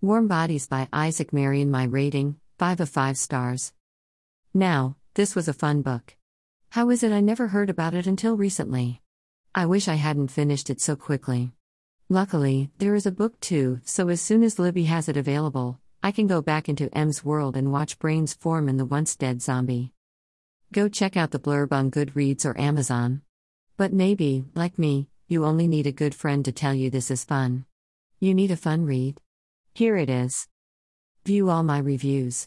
Warm Bodies by Isaac Marion. My rating 5 of 5 stars. Now, this was a fun book. How is it I never heard about it until recently? I wish I hadn't finished it so quickly. Luckily, there is a book too, so as soon as Libby has it available, I can go back into M's world and watch brains form in the once dead zombie. Go check out the blurb on Goodreads or Amazon. But maybe, like me, you only need a good friend to tell you this is fun. You need a fun read? Here it is. View all my reviews.